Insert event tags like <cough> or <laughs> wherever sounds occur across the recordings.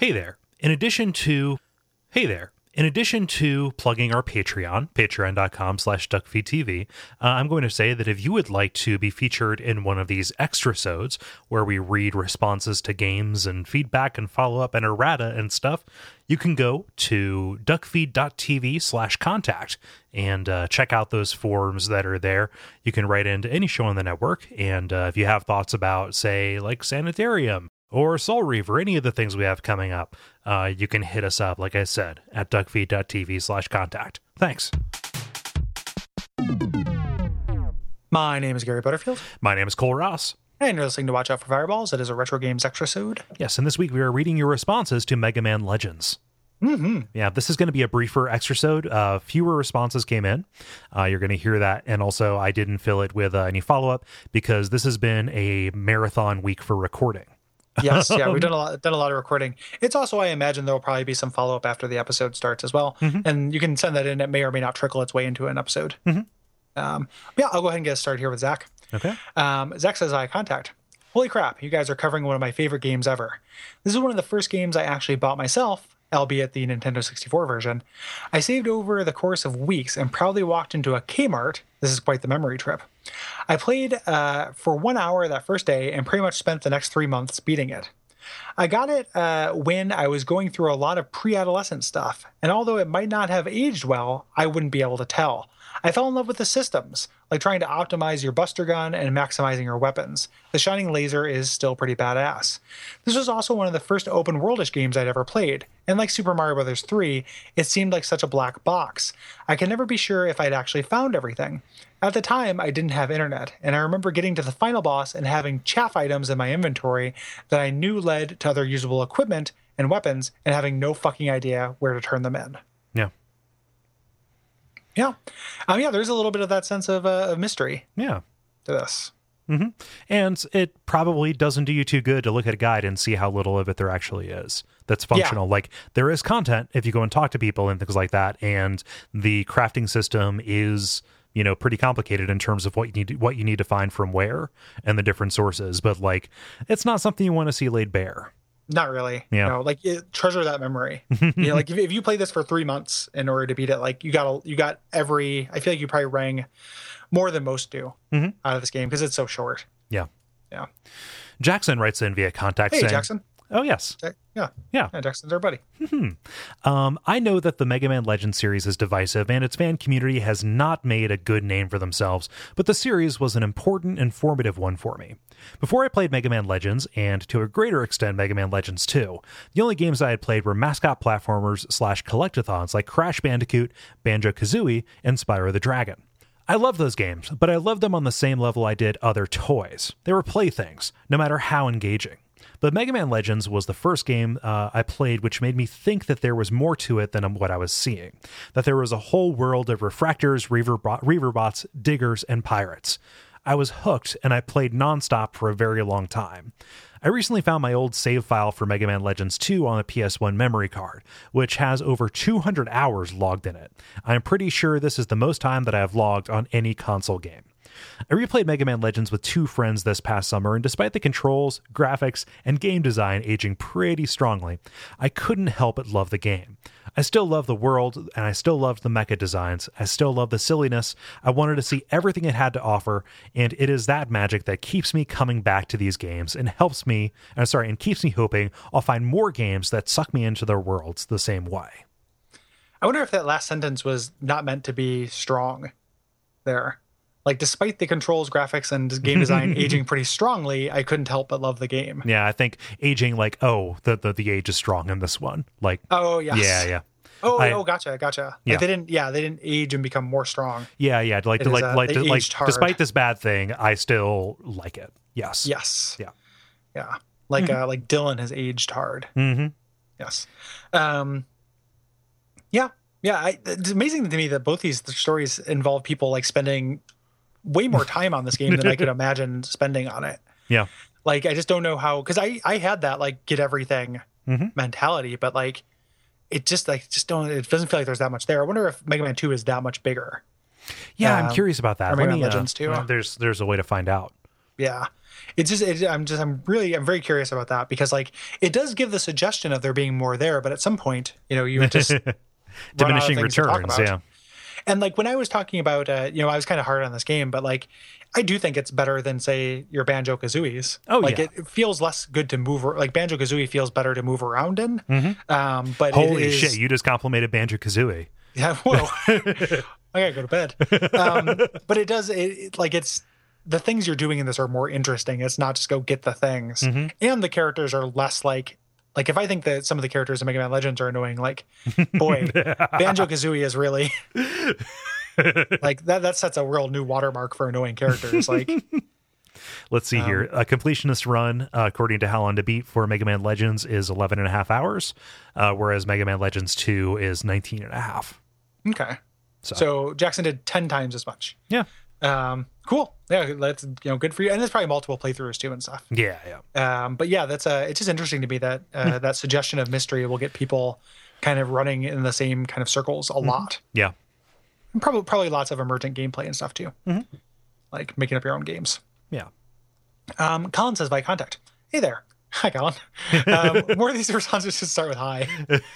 Hey there. In addition to Hey there. In addition to plugging our Patreon, patreon.com slash duckfeedtv, uh, I'm going to say that if you would like to be featured in one of these extra sodes where we read responses to games and feedback and follow up and errata and stuff, you can go to duckfeed.tv slash contact and uh, check out those forms that are there. You can write into any show on the network. And uh, if you have thoughts about, say, like Sanitarium or Soul Reaver, any of the things we have coming up, uh, you can hit us up, like I said, at duckfeed.tv slash contact. Thanks. My name is Gary Butterfield, My name is Kole Ross. and you're listening to Watch Out for Fireballs. It is a Retro Games Extrasode. Yes, and this week we are reading your responses to Mega Man Legends. Mm-hmm. Yeah, this is going to be a briefer extrasode. Uh, fewer responses came in. Uh, you're going to hear that. And also, I didn't fill it with uh, any follow up because this has been a marathon week for recording. Yes, yeah, we've done a <laughs> lot, done a lot of recording. It's also, I imagine, there will probably be some follow up after the episode starts as well, and you can send that in. It may or may not trickle its way into an episode. Um, yeah, I'll go ahead and get started here with Zach. Okay. Um, Zach says, "Eye contact." Holy crap! You guys are covering one of my favorite games ever. This is one of the first games I actually bought myself, albeit the Nintendo 64 version. I saved over the course of weeks and proudly walked into a Kmart. This is quite the memory trip. I played uh, for one hour that first day and pretty much spent the next three months beating it. I got it uh, when I was going through a lot of pre adolescent stuff, and although it might not have aged well, I wouldn't be able to tell. I fell in love with the systems, like trying to optimize your Buster Gun and maximizing your weapons. The Shining Laser is still pretty badass. This was also one of the first open worldish games I'd ever played, and like Super Mario Bros. 3, it seemed like such a black box. I can never be sure if I'd actually found everything. At the time, I didn't have internet, and I remember getting to the final boss and having chaff items in my inventory that I knew led to other usable equipment and weapons, and having no fucking idea where to turn them in. Yeah. Yeah. Um, yeah, there's a little bit of that sense of, uh, of mystery Yeah. to this. And it probably doesn't do you too good to look at a guide and see how little of it there actually is that's functional. Like there is content if you go and talk to people and things like that, and the crafting system is you know pretty complicated in terms of what you need to, what you need to find from where and the different sources. But like it's not something you want to see laid bare. Not really. Yeah. No, like it, treasure that memory. <laughs> you know, like if, if you play this for three months in order to beat it, like you got a, you got every. I feel like you probably rang more than most do Mhm. out of this game because it's so short. Yeah. Yeah. Jackson writes in via contact Hey, saying, Jackson. "Oh yes, Jack- Yeah. Yeah. Yeah, Jackson's our buddy. Um, I know that the Mega Man Legends series is divisive and its fan community has not made a good name for themselves, but the series was an important, informative one for me. Before I played Mega Man Legends, and to a greater extent Mega Man Legends 2, the only games I had played were mascot platformers slash collectathons like Crash Bandicoot, Banjo Kazooie, and Spyro the Dragon. I love those games, but I loved them on the same level I did other toys. They were playthings, no matter how engaging. But Mega Man Legends was the first game uh, I played which made me think that there was more to it than what I was seeing. That there was a whole world of refractors, reaver, reaverbots, diggers, and pirates. I was hooked and I played nonstop for a very long time. I recently found my old save file for Mega Man Legends 2 on a PS1 memory card, which has over 200 hours logged in it. I'm pretty sure this is the most time that I have logged on any console game. I replayed Mega Man Legends with two friends this past summer, and despite the controls, graphics, and game design aging pretty strongly, I couldn't help but love the game. I still love the world, and I still loved the mecha designs. I still love the silliness. I wanted to see everything it had to offer, and it is that magic that keeps me coming back to these games and helps me, uh, sorry, and keeps me hoping I'll find more games that suck me into their worlds the same way. I wonder if that last sentence was not meant to be strong there. Like, despite the controls, graphics, and game <laughs> design aging pretty strongly, I couldn't help but love the game. Yeah, I think aging like, oh, the the, the age is strong in this one. Like, Oh, yes. yeah, yeah. Oh, I- oh, gotcha, gotcha. Yeah. Like they didn't, yeah, they didn't age and become more strong. Yeah, yeah. Like, like, uh, like, like, despite this bad thing, I still like it. Yes. Yes. Yeah. Yeah. Like, uh, like Dylan has aged hard. Mm-hmm. Yes. Um, yeah. Yeah. I, it's amazing to me that both these stories involve people like spending way more time on this game than I could <laughs> imagine spending on it. Yeah. Like, I just don't know how, cause I, I had that like get everything Mhm. mentality, but like, it just like, just don't, it doesn't feel like there's that much there. I wonder if Mega Man 2 is that much bigger. Yeah, I'm Um, curious about that. or Mega Man uh, Legends too. uh, there's there's a way to find out. Yeah. it's just it, i'm just i'm really i'm very curious about that because like it does give the suggestion of there being more there but at some point you know you just <laughs> run out of Diminishing things to talk returns. Yeah. And like when i was talking about uh you know i was kind of hard on this game but like i do think it's better than say your banjo kazooies Oh, like yeah. it, it feels less good to move like banjo kazooie feels better to move around in um but Mm-hmm. Holy is, shit! You just complimented Banjo Kazooie. yeah <laughs> whoa i gotta go to bed um but it does it, it like it's the things you're doing in this are more interesting it's not just go get the things Mm-hmm. and the characters are less like like if i think that some of the characters in mega man legends are annoying like <laughs> boy <laughs> banjo kazooie is really <laughs> like that that sets a real new watermark for annoying characters like Let's see here. Um, A completionist run, uh, according to How Long to Beat for Mega Man Legends, is 11 and a half hours, uh, whereas Mega Man Legends 2 is 19 and a half. okay So- so, jackson did 10 times as much Yeah. Um cool yeah that's you know good for you and there's probably multiple playthroughs too and stuff Yeah, yeah. um, but yeah, that's uh, it's just interesting to me that uh, that suggestion of mystery will get people kind of running in the same kind of circles a lot. Yeah. And probably probably lots of emergent gameplay and stuff too, like making up your own games. Yeah. Um, Colin says by contact. Hey there. Hi, Colin. <laughs> Um, more of these <laughs> responses should start with hi.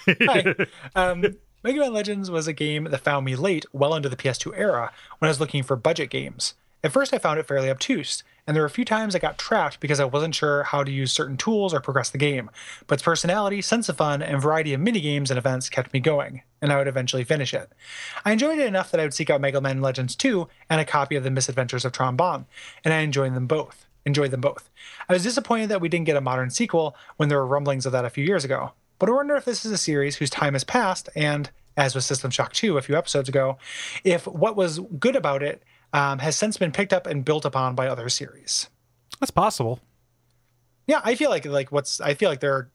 hi. <laughs> Um, Mega Man Legends was a game that found me late, well into the PS2 era, when I was looking for budget games. At first, I found it fairly obtuse, and there were a few times I got trapped because I wasn't sure how to use certain tools or progress the game. But its personality, sense of fun, and variety of minigames and events kept me going, and I would eventually finish it. I enjoyed it enough that I would seek out Mega Man Legends 2 and a copy of The Misadventures of Tron Bonne, and I enjoyed them both. Enjoyed them both. I was disappointed that we didn't get a modern sequel when there were rumblings of that a few years ago. But I wonder if this is a series whose time has passed, and as with System Shock 2 a few episodes ago, if what was good about it um, has since been picked up and built upon by other series. That's possible. Yeah, I feel like like what's I feel like there. Are,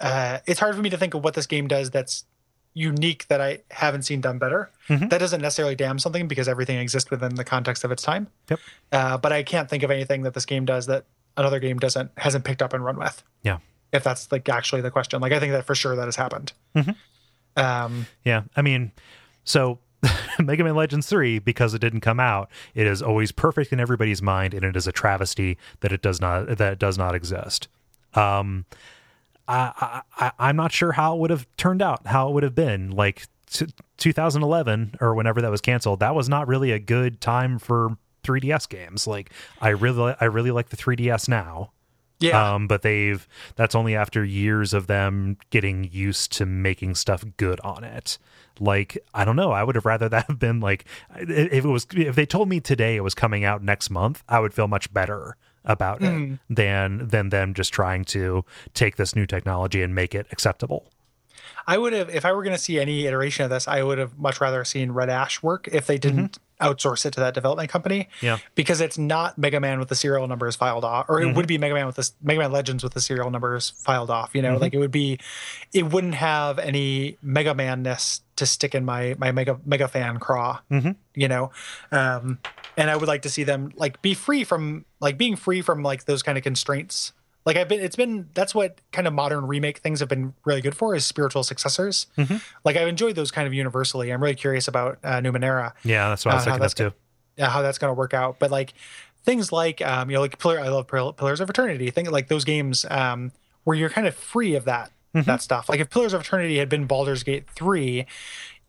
uh, it's hard for me to think of what this game does that's unique that I haven't seen done better. That doesn't necessarily damn something because everything exists within the context of its time. Yep. Uh, but I can't think of anything that this game does that another game doesn't hasn't picked up and run with. Yeah. If that's like actually the question, like I think that for sure that has happened. Um, Yeah. I mean, so <laughs> Mega Man Legends 3, because it didn't come out, it is always perfect in everybody's mind, and it is a travesty that it does not that it does not exist. Um I, I I'm not sure how it would have turned out, how it would have been. Like t- 2011 or whenever that was canceled, that was not really a good time for 3DS games. Like I really I really like the 3DS now. Yeah, Um, but they've that's only after years of them getting used to making stuff good on it. Like I don't know, I would have rather <laughs> that have been like if it was if they told me today it was coming out next month, I would feel much better about it than than them just trying to take this new technology and make it acceptable. I would have if I were going to see any iteration of this, I would have much rather seen Red Ash work if they didn't mm-hmm. outsource it to that development company. Yeah. because it's not Mega Man with the serial numbers filed off, or it would mm-hmm. be Mega Man with the Mega Man Legends with the serial numbers filed off. You know, mm-hmm. like it would be, it wouldn't have any Mega Manness to stick in my my Mega Mega fan craw. You know, um, and I would like to see them like be free from like being free from like those kind of constraints. Like I've been, it's been that's what kind of modern remake things have been really good for is spiritual successors. Like I've enjoyed those kind of universally. I'm really curious about uh, Numenera Yeah, that's what I was Uh, thinking that's too. uh, how that's going to work out. But like things like um, you know, like Pillar, I love Pillars of Eternity. Think like those games um, where you're kind of free of that that stuff. Like if Pillars of Eternity had been Baldur's Gate three,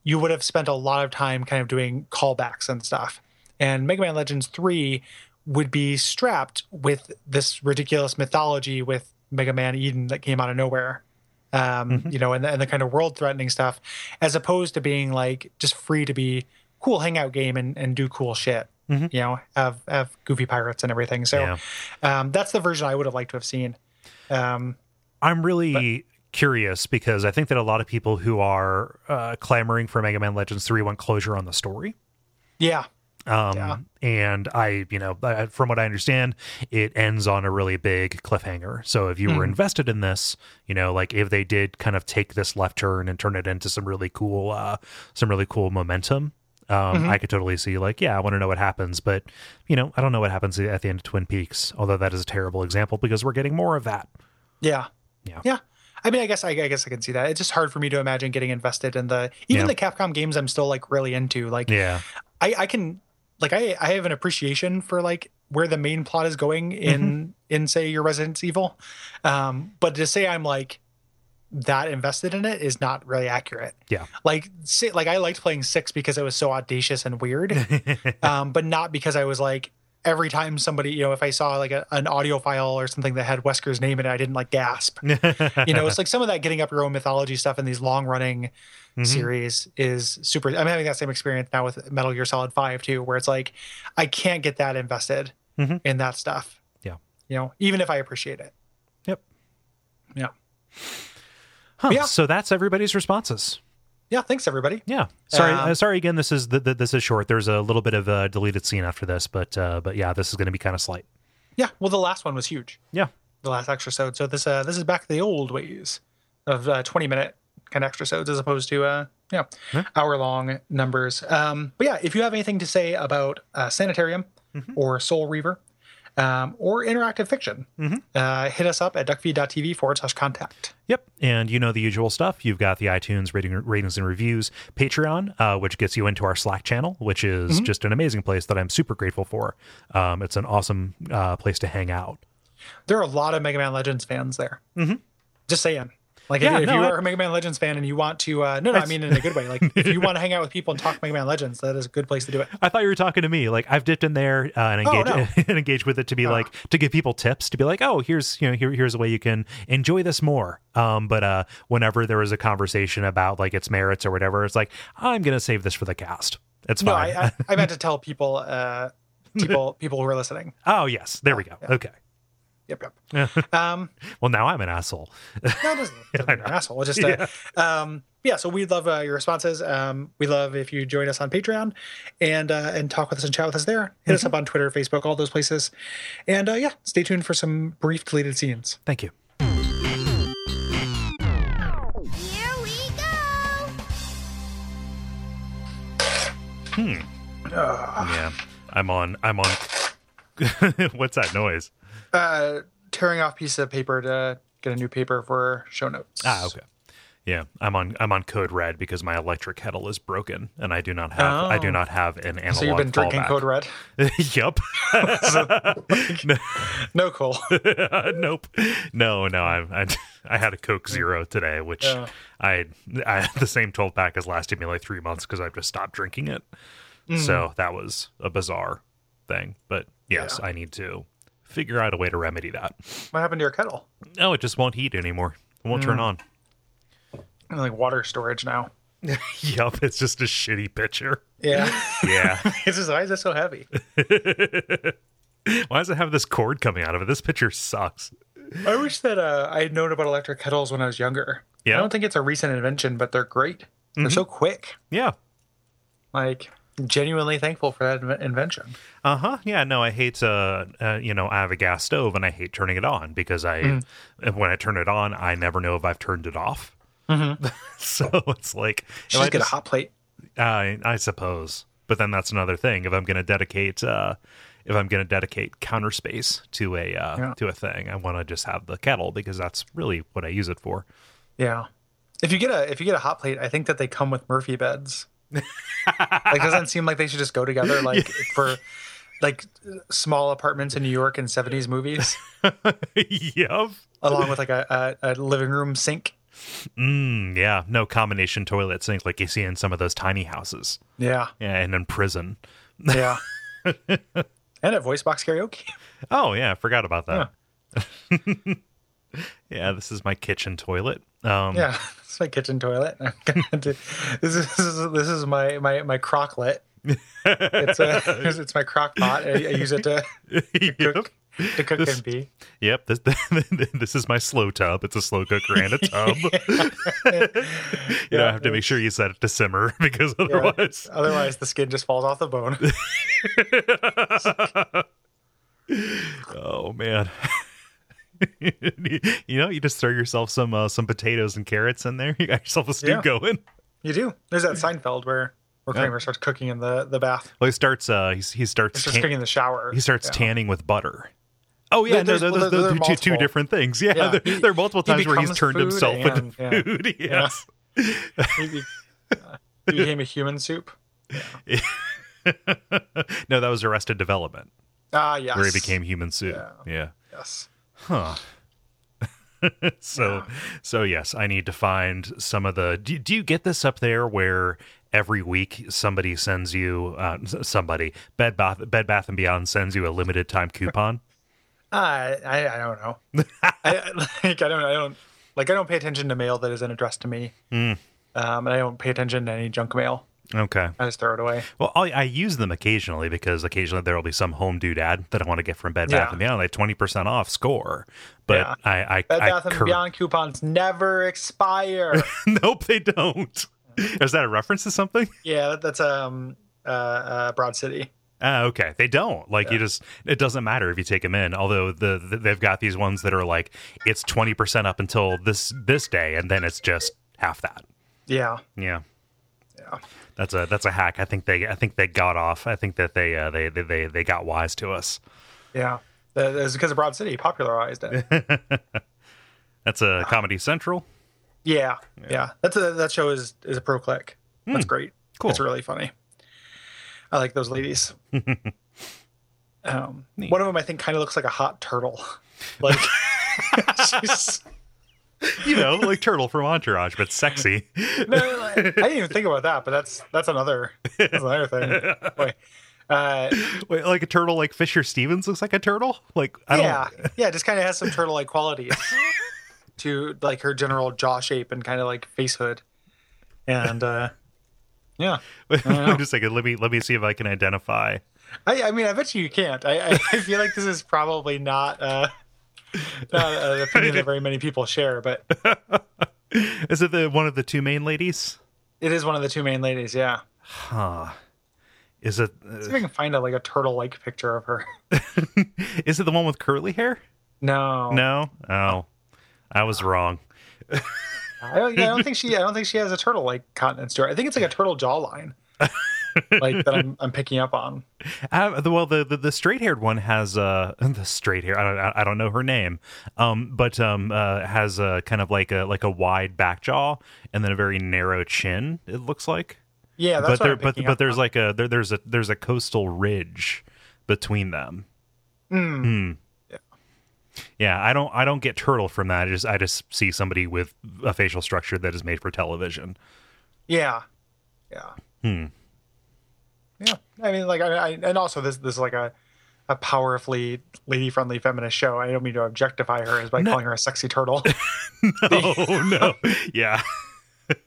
you would have spent a lot of time kind of doing callbacks and stuff. And Mega Man Legends three would be strapped with this ridiculous mythology with Mega Man Eden that came out of nowhere. Um, you know, and the, and the kind of world threatening stuff, as opposed to being like just free to be cool hangout game and, and do cool shit. You know, have have goofy pirates and everything. So Yeah. um, that's the version I would have liked to have seen. Um, I'm really curious because I think that a lot of people who are uh, clamoring for Mega Man Legends 3 want closure on the story. yeah, Um, Yeah. and I, you know, I, from what I understand, it ends on a really big cliffhanger. So if you were invested in this, you know, like if they did kind of take this left turn and turn it into some really cool, uh, some really cool momentum, um, I could totally see like, yeah, I want to know what happens, but you know, I don't know what happens at the end of Twin Peaks. Although that is a terrible example because we're getting more of that. yeah, Yeah. yeah. I mean, I guess I, I guess I can see that. It's just hard for me to imagine getting invested in the even Yeah. the Capcom games. I'm still like really into. Like, Yeah, I, I can like I I have an appreciation for like where the main plot is going in in say your Resident Evil. Um, but to say I'm like that invested in it is not really accurate. Yeah. Like say, like I liked playing six because it was so audacious and weird, <laughs> um, but not because I was like every time somebody you know if I saw like a, an audio file or something that had Wesker's name in it, I didn't like gasp. <laughs> you know, it's like some of that getting up your own mythology stuff in these long running series is super. I'm having that same experience now with Metal Gear Solid Five too, where it's like I can't get that invested Mhm. in that stuff. Yeah. You know, even if I appreciate it. Yep. Yeah. Huh. Yeah. So that's everybody's responses. Yeah. Thanks everybody. Yeah. Sorry. Um, uh, sorry again. This is th- th- this is short. There's a little bit of a deleted scene after this, but uh, but yeah, this is going to be kind of slight. Yeah. Well, the last one was huge. Yeah. The last extra sode. So this uh this is back to the old ways of uh, 20 minute of extra sodes as opposed to uh yeah, hour long numbers. Um, but yeah, if you have anything to say about uh, Sanitarium or Soul Reaver. Um, or interactive fiction, uh, hit us up at duckfeed.tv forward slash contact. Yep. And you know the usual stuff. You've got the iTunes rating, ratings and reviews, Patreon, uh, which gets you into our Slack channel, which is just an amazing place that I'm super grateful for. Um, it's an awesome uh, place to hang out. There are a lot of Mega Man Legends fans there. Mm-hmm. Just saying. Like Yeah, if, if no, you are a Mega Man Legends fan and you want to, uh, no, no, I mean in a good way. Like <laughs> if you want to hang out with people and talk Mega Man Legends, that is a good place to do it. I thought you were talking to me. Like I've dipped in there uh, and Oh, no. <laughs> and engaged with it to be like to give people tips to be like, oh, here's you know here, here's a way you can enjoy this more. Um, but uh, whenever there was a conversation about like its merits or whatever, it's like I'm gonna save this for the cast. It's No, fine. I, I, I meant to <laughs> tell people, uh, people, people who are listening. oh yes, there we go. Okay. Yep, yep. <laughs> um, Well, now I'm an asshole. no, it doesn't, <laughs> doesn't mean you're an asshole. It's just, uh, um, yeah. So we'd love uh, your responses. Um, we love if you join us on Patreon and uh, and talk with us and chat with us there. Hit us up on Twitter, Facebook, all those places. And uh, yeah, stay tuned for some brief deleted scenes. Thank you. Here we go! Hmm. yeah, I'm on. I'm on. <laughs> What's that noise? Uh, tearing off piece of paper to get a new paper for show notes. Ah, okay. Yeah, I'm on. I'm on code red because my electric kettle is broken, and I do not have. I do Oh. not have an analog. So you've been drinking. Code Red? <laughs> yep. <laughs> No, cool. <laughs> nope. No, no. I, I I had a Coke Zero today, which Yeah. I I had the same 12 pack has lasted me like three months because I've just stopped drinking it. So that was a bizarre thing. But yes, Mm. Yeah. I need to figure out a way to remedy that. what happened to your kettle? No, it just won't heat anymore. It won't turn on. Like water storage now. <laughs> Yup, it's just a shitty pitcher. Yeah. <laughs> Yeah. <laughs> it's just, why is it so heavy? Why does it have this cord coming out of it? This pitcher sucks. I wish that uh, I had known about electric kettles when I was younger. Yeah. Mm-hmm. I don't think it's a recent invention, but they're great. They're so quick. Yeah. Like, genuinely thankful for that inve- invention. Uh huh. Yeah. No, I hate. Uh, uh, you know, I have a gas stove and I hate turning it on because I, Mm-hmm. when I turn it on, I never know if I've turned it off. <laughs> so it's like, Just I get just- a hot plate. I I suppose, but then that's another thing. If I'm going to dedicate, uh, if I'm going to dedicate counter space to a uh, Yeah. to a thing, I want to just have the kettle because that's really what I use it for. Yeah. If you get a if you get a hot plate, I think that they come with Murphy beds. Like, doesn't it seem like they should just go together? Like <laughs> for like small apartments in New York in seventies movies, <laughs> yep. along with like a, a, a living room sink. Mm, yeah. No combination toilet sink like you see in some of those tiny houses. Yeah, Yeah, and in prison. yeah. <laughs> and at voice box karaoke. Oh yeah, I forgot about that. Yeah. this is my kitchen toilet. Um, Yeah, it's my kitchen toilet. I'm gonna do, this is this is this is my my my crocklet. It's a <laughs> it's my crock pot. I, I use it to <laughs> yep. cook to cook This- and pee. Yep. This <laughs> this is my slow tub. It's a slow cooker and a tub. you know, I have to make sure you set it to simmer because Yeah. otherwise, Otherwise, the skin just falls off the bone. oh man. <laughs> you know, you just throw yourself some uh, some potatoes and carrots in there. <laughs> You got yourself a stew Yeah. going. You do. There's that Seinfeld where where Kramer starts cooking in the the bath. Well, he starts. Uh, he, he starts. He starts tan- cooking in the shower. he starts Yeah. tanning with butter. Oh yeah, There- no, there's- those, well, two, two different things. <laughs> Yeah, Yeah. there, He- there are multiple times where he's turned himself into and- yeah. food. Yes. He, uh, he became a human soup. no, that was Arrested Development. Ah, yes. where he became human soup. Yeah. Yeah. Yes. Huh. <laughs> so so yes, I need to find some of the do, do you get this up there where every week somebody sends you uh, somebody Bed Bath Bed Bath and Beyond sends you a limited time coupon? Uh, I I don't know. I, <laughs> like I don't I don't like I don't pay attention to mail that isn't addressed to me. Hmm. Um, and I don't pay attention to any junk mail. Okay. I just throw it away. Well, I, I use them occasionally because occasionally there will be some home dude ad that I want to get from Bed Bath Yeah. and Beyond, like twenty percent off score. But Yeah. I, I, Bed I Bath and cur- Beyond coupons never expire. <laughs> nope, they don't. <laughs> Is that a reference to something? <laughs> yeah, that, that's um uh, uh Broad City. Ah, okay. They don't. Like you just it doesn't matter if you take them in. Although the, the they've got these ones that are like it's 20% up until this this day and then it's just half that. Yeah. Yeah. Yeah. That's a that's a hack. I think they I think they got off. I think that they uh, they, they they they got wise to us. Yeah. That is because of Broad City popularized it. <laughs> That's a Comedy Central. Yeah, yeah. That's a that show is is a pro click. That's great. Hmm. Cool. It's really funny. I like those ladies. <laughs> um, one of them I think kind of looks like a hot turtle. <laughs> Like she's <laughs> You know, like Turtle from Entourage, but sexy. <laughs> no, like, I didn't even think about that, but that's that's another that's another thing. <laughs> Wait, uh, Wait, like a turtle like Fisher Stevens looks like a turtle? Like I yeah, don't yeah. Just kind of has some turtle like qualities to like her general jaw shape and kind of like face hood, and uh, yeah. Wait a second. Let me let me see if I can identify. I, I mean, I bet you you can't. I, I, I feel like this is probably not, uh, <laughs> not an opinion that very many people share, but <laughs> Is it the one of the two main ladies? it is one of the two main ladies. Yeah, Huh. Is it uh, see if I can find a like a turtle-like picture of her. <laughs> is it the one with curly hair? No, No. Oh. I was wrong. I don't. I don't think she. I don't think she has a turtle-like continence to her. I think it's like a turtle jawline, like that. I'm <laughs> I'm picking up on. Uh, well, the, the the straight haired one has uh <laughs> the straight hair. I don't I don't know her name, um, but um uh, has a kind of like a like a wide back jaw and then a very narrow chin. It looks like, Yeah, that's but what there but but there's on. like a there, there's a there's a coastal ridge between them. Hmm. Yeah. Yeah, I don't I don't get turtle from that. I just I just see somebody with a facial structure that is made for television. Yeah, yeah, Hmm. Yeah. I mean, like, I, I and also this this is like a a powerfully lady friendly feminist show. I don't mean to objectify her as by calling her a sexy turtle. <laughs> Oh no. yeah.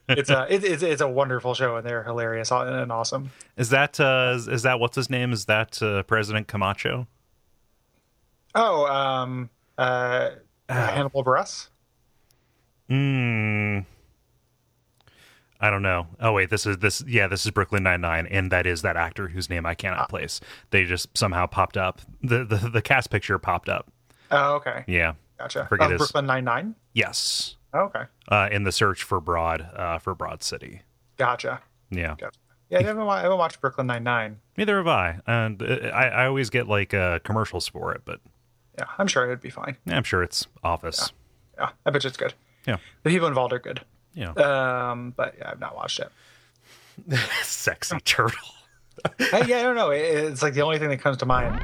it's a it, it's it's a wonderful show and they're hilarious and awesome. Is that uh is, is that what's his name? Is that uh, President Camacho? Oh, um, uh, Hannibal Buress. Hmm. I don't know. Oh wait, this is this. Yeah, this is Brooklyn Nine Nine, and that is that actor whose name I cannot place. They just somehow popped up. the the The cast picture popped up. Oh, okay, Yeah. gotcha. forget Of his- Brooklyn Nine Nine. Yes. Oh, okay, Uh, in the search for Broad, uh, for Broad City. gotcha. Yeah. gotcha. Yeah, I haven't, I haven't watched Brooklyn Nine Nine. Neither have I, and uh, I, I always get like uh, commercials for it, but Yeah, I'm sure it'd be fine. I'm sure it's Office. Yeah, I bet you it's good. Yeah. The people involved are good. Yeah. Um, but yeah, I've not watched it. <laughs> Sexy turtle. <laughs> I, yeah, I don't know. It, it's like the only thing that comes to mind.